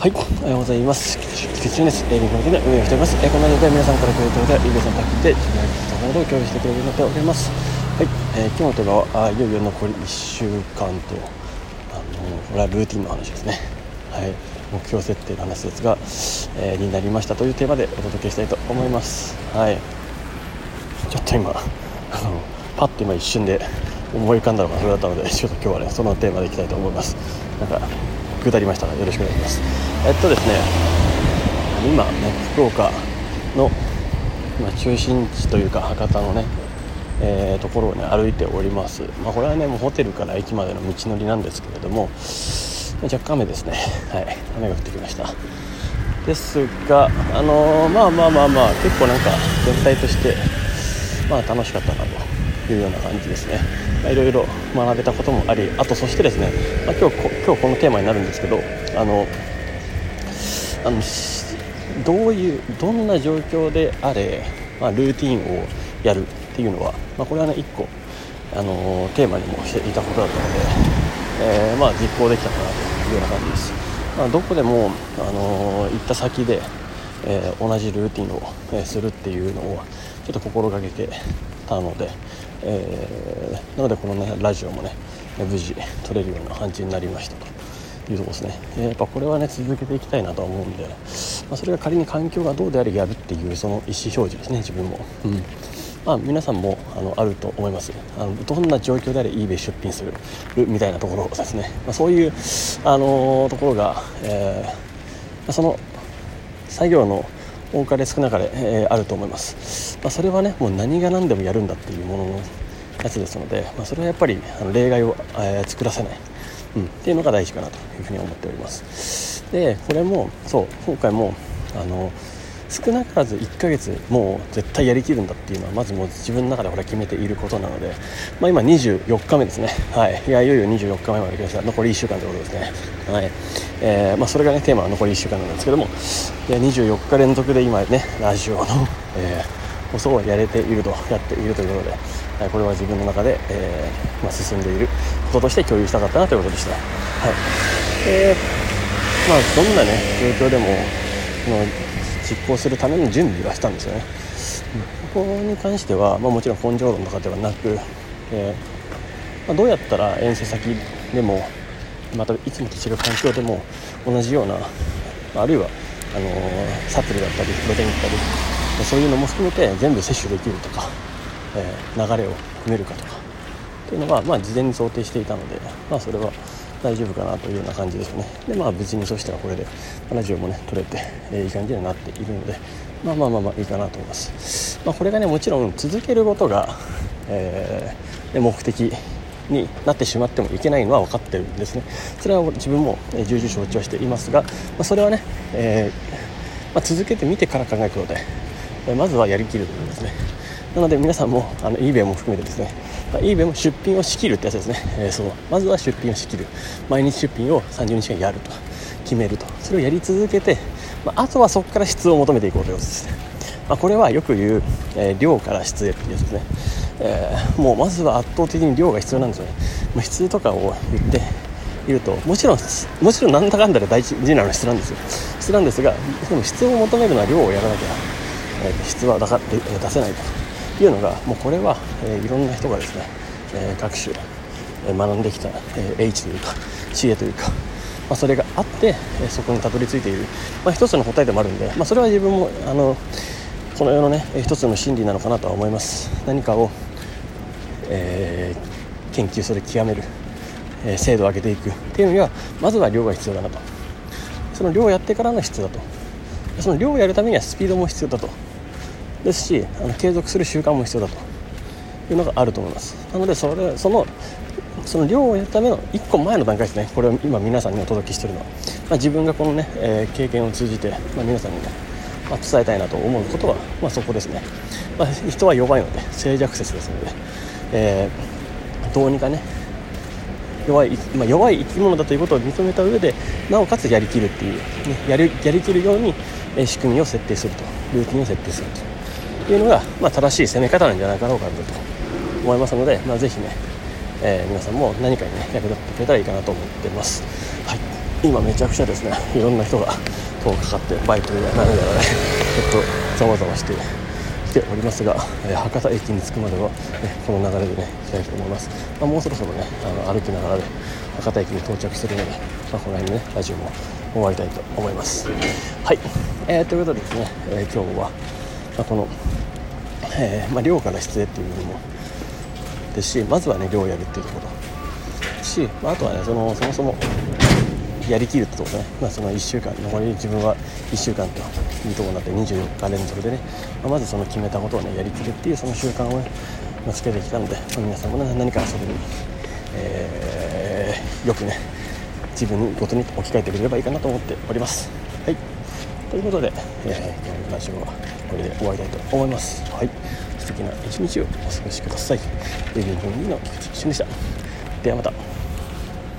はい、おはようございます。菊池です。えー、日本で運営しております。えー、このラジオでは皆さんからくれたことや、イベさんとって自分のしたものを共有してくれるようになっております。はい、えー、今日のテーマは、あいよいよ残り1週間と、あのこれはルーティンの話ですね。はい、目標設定の話ですが、えー、になりましたというテーマでお届けしたいと思います。はい、ちょっと今、あのパッと今一瞬で思い浮かんだのがそれだったのでちょっと今日はねそのテーマでいきたいと思いますなんか下りましたよろしくお願いします。えっとですね今ね福岡の、まあ、中心地というか博多のねえー、ところをね歩いております、まあ、これはねもうホテルから駅までの道のりなんですけれども若干雨ですね。はい。雨が降ってきました。ですがあのー、まあまあまあまあ結構なんか全体としてまあ楽しかったなと。いうような感じですね。いろいろ学べたこともありあとそしてですね、まあ、今日今日このテーマになるんですけどあのあのどういうどんな状況であれ、まあ、ルーティンをやるっていうのは、まあ、これはね1個あのテーマにもしていたことだったので、えー、まあ、実行できたかなというような感じです、まあ、どこでも、あの行った先で、えー、同じルーティンを、えするっていうのをちょっと心がけてたので、えー、なのでこのねラジオもね無事撮れるような感じになりましたと。いうとこですね、やっぱこれはね続けていきたいなと思うんで、まあ、それが仮に環境がどうであれやるっていうその意思表示ですね自分も、うん。まあ、皆さんもあのあると思います。あのどんな状況であれ eBay 出品するみたいなところですね、まあ、そういう、あのー、ところが、えー、その作業の多かれ少なかれ、えー、あると思います、まあ、それはねもう何が何でもやるんだっていうもののやつですので、まあ、それはやっぱりあの例外を、えー、作らせない、うん、っていうのが大事かなというふうに思っております。でこれもそう今回もあの少なからず1ヶ月もう絶対やりきるんだっていうのはまずもう自分の中でこれ決めていることなので、まあ、今24日目ですね、はい、いやいよいよ24日目まで来ました。残り1週間ということですね、はい。えーまあ、それがねテーマは残り1週間なんですけども24日連続で今ねラジオの、えー、放送をやれているとやっているということで、はい、これは自分の中で、えーまあ、進んでいることとして共有したかったなということでした、はい。えーまあ、どんなね状況でも実行するための準備はしたんですよね。ここに関しては、まあ、もちろん根性論とかではなく、えーまあ、どうやったら遠征先でもまたいつもと違う環境でも同じようなあるいはあのー、サプリだったりプロテインだったりそういうのも含めて全部摂取できるとか、えー、流れを組めるかとかっていうのは、まあ、事前に想定していたので、まあ、それは大丈夫かなというような感じですね。でまあ無事にそしたらこれでラジオもね撮れて、えー、いい感じになっているのでまあまあまあまあいいかなと思います、まあ、これがねもちろん続けることが、えー、目的になってしまってもいけないのは分かってるんですね。それは自分も重々承知はしていますが、まあ、それはね、えー、まあ、続けてみてから考えることで、えまずはやりきるということですね。なので皆さんもあの eBay も含めてですね、まあ、eBay も出品を仕切るってやつですね、えー、そう。まずは出品を仕切る。毎日出品を30日間やると。決めると。それをやり続けて、まあ、あとはそこから質を求めていこうということですね、まあ、これはよく言う、えー、量から質へっていうやつですね、えー、もうまずは圧倒的に量が必要なんですよね、まあ、質とかを言っているともちろんもちろんなんだかんだで大事なのは質なんですよ。質なんですがでも質を求めるのは量をやらなきゃ、えー、質は出せないと。いうのがもうこれは、えー、いろんな人がですね、えー、各種、え、学んできた、えー、H というか知恵というか、まあ、それがあって、え、そこにたどり着いている、まあ、一つの答えでもあるんで、まあ、それは自分もあのこの世のね一つの真理なのかなとは思います。何かを、えー、研究する極める、え、精度を上げていく。っていうのにはまずは量が必要だなと。その量をやってからの質だと。その量をやるためにはスピードも必要だと。ですしあの継続する習慣も必要だと。いうのがあると思います。なのでそれそのその量をやるための1個前の段階ですね。これを今皆さんにお届けしているのは、まあ、自分がこのね、えー、経験を通じて、まあ、皆さんにね、まあ、伝えたいなと思うことは、まあ、そこですね、まあ、人は弱いので静寂説ですので、えー、どうにかね弱い,、まあ、弱い生き物だということを認めた上でなおかつやりきるっていう、ね、やるやりきるように、えー、仕組みを設定すると。ルーティンを設定すると。いうのが、まあ、正しい攻め方なんじゃないかろうかと思いますので、まあ、ぜひね、えー、皆さんも何かにね役立ってくれたらいいかなと思ってます。はい。今めちゃくちゃですねいろんな人が通かかってバイクや何やらねちょっとざわざわしてきておりますが、えー、博多駅に着くまでは、ね、この流れでね行きたいと思います、まあ、もうそろそろねあの歩きながらで、博多駅に到着するので、まあ、この辺でねラジオも終わりたいと思います。はい、えー、ということでですね、えー、今日は、まあ、この、え ーまあ、寮から出演っていうのもですしまずはね寮をやるっていうところし、まあ、あとはねそのそもそもやりきるってとこね、まあ、その1週間残り自分は1週間というところになって24日連続でね、まあ、まずその決めたことをねやりきるっていうその習慣をね、まあ、つけてきたので、まあ、皆さんもね何か遊びに、えー、よくね自分ごとに置き換えてくれればいいかなと思っております。はい。ということで、えー、今日のラジオはこれで終わりたいと思います。はい。素敵な一日をお過ごしください。レビューの菊池俊でした。ではまた。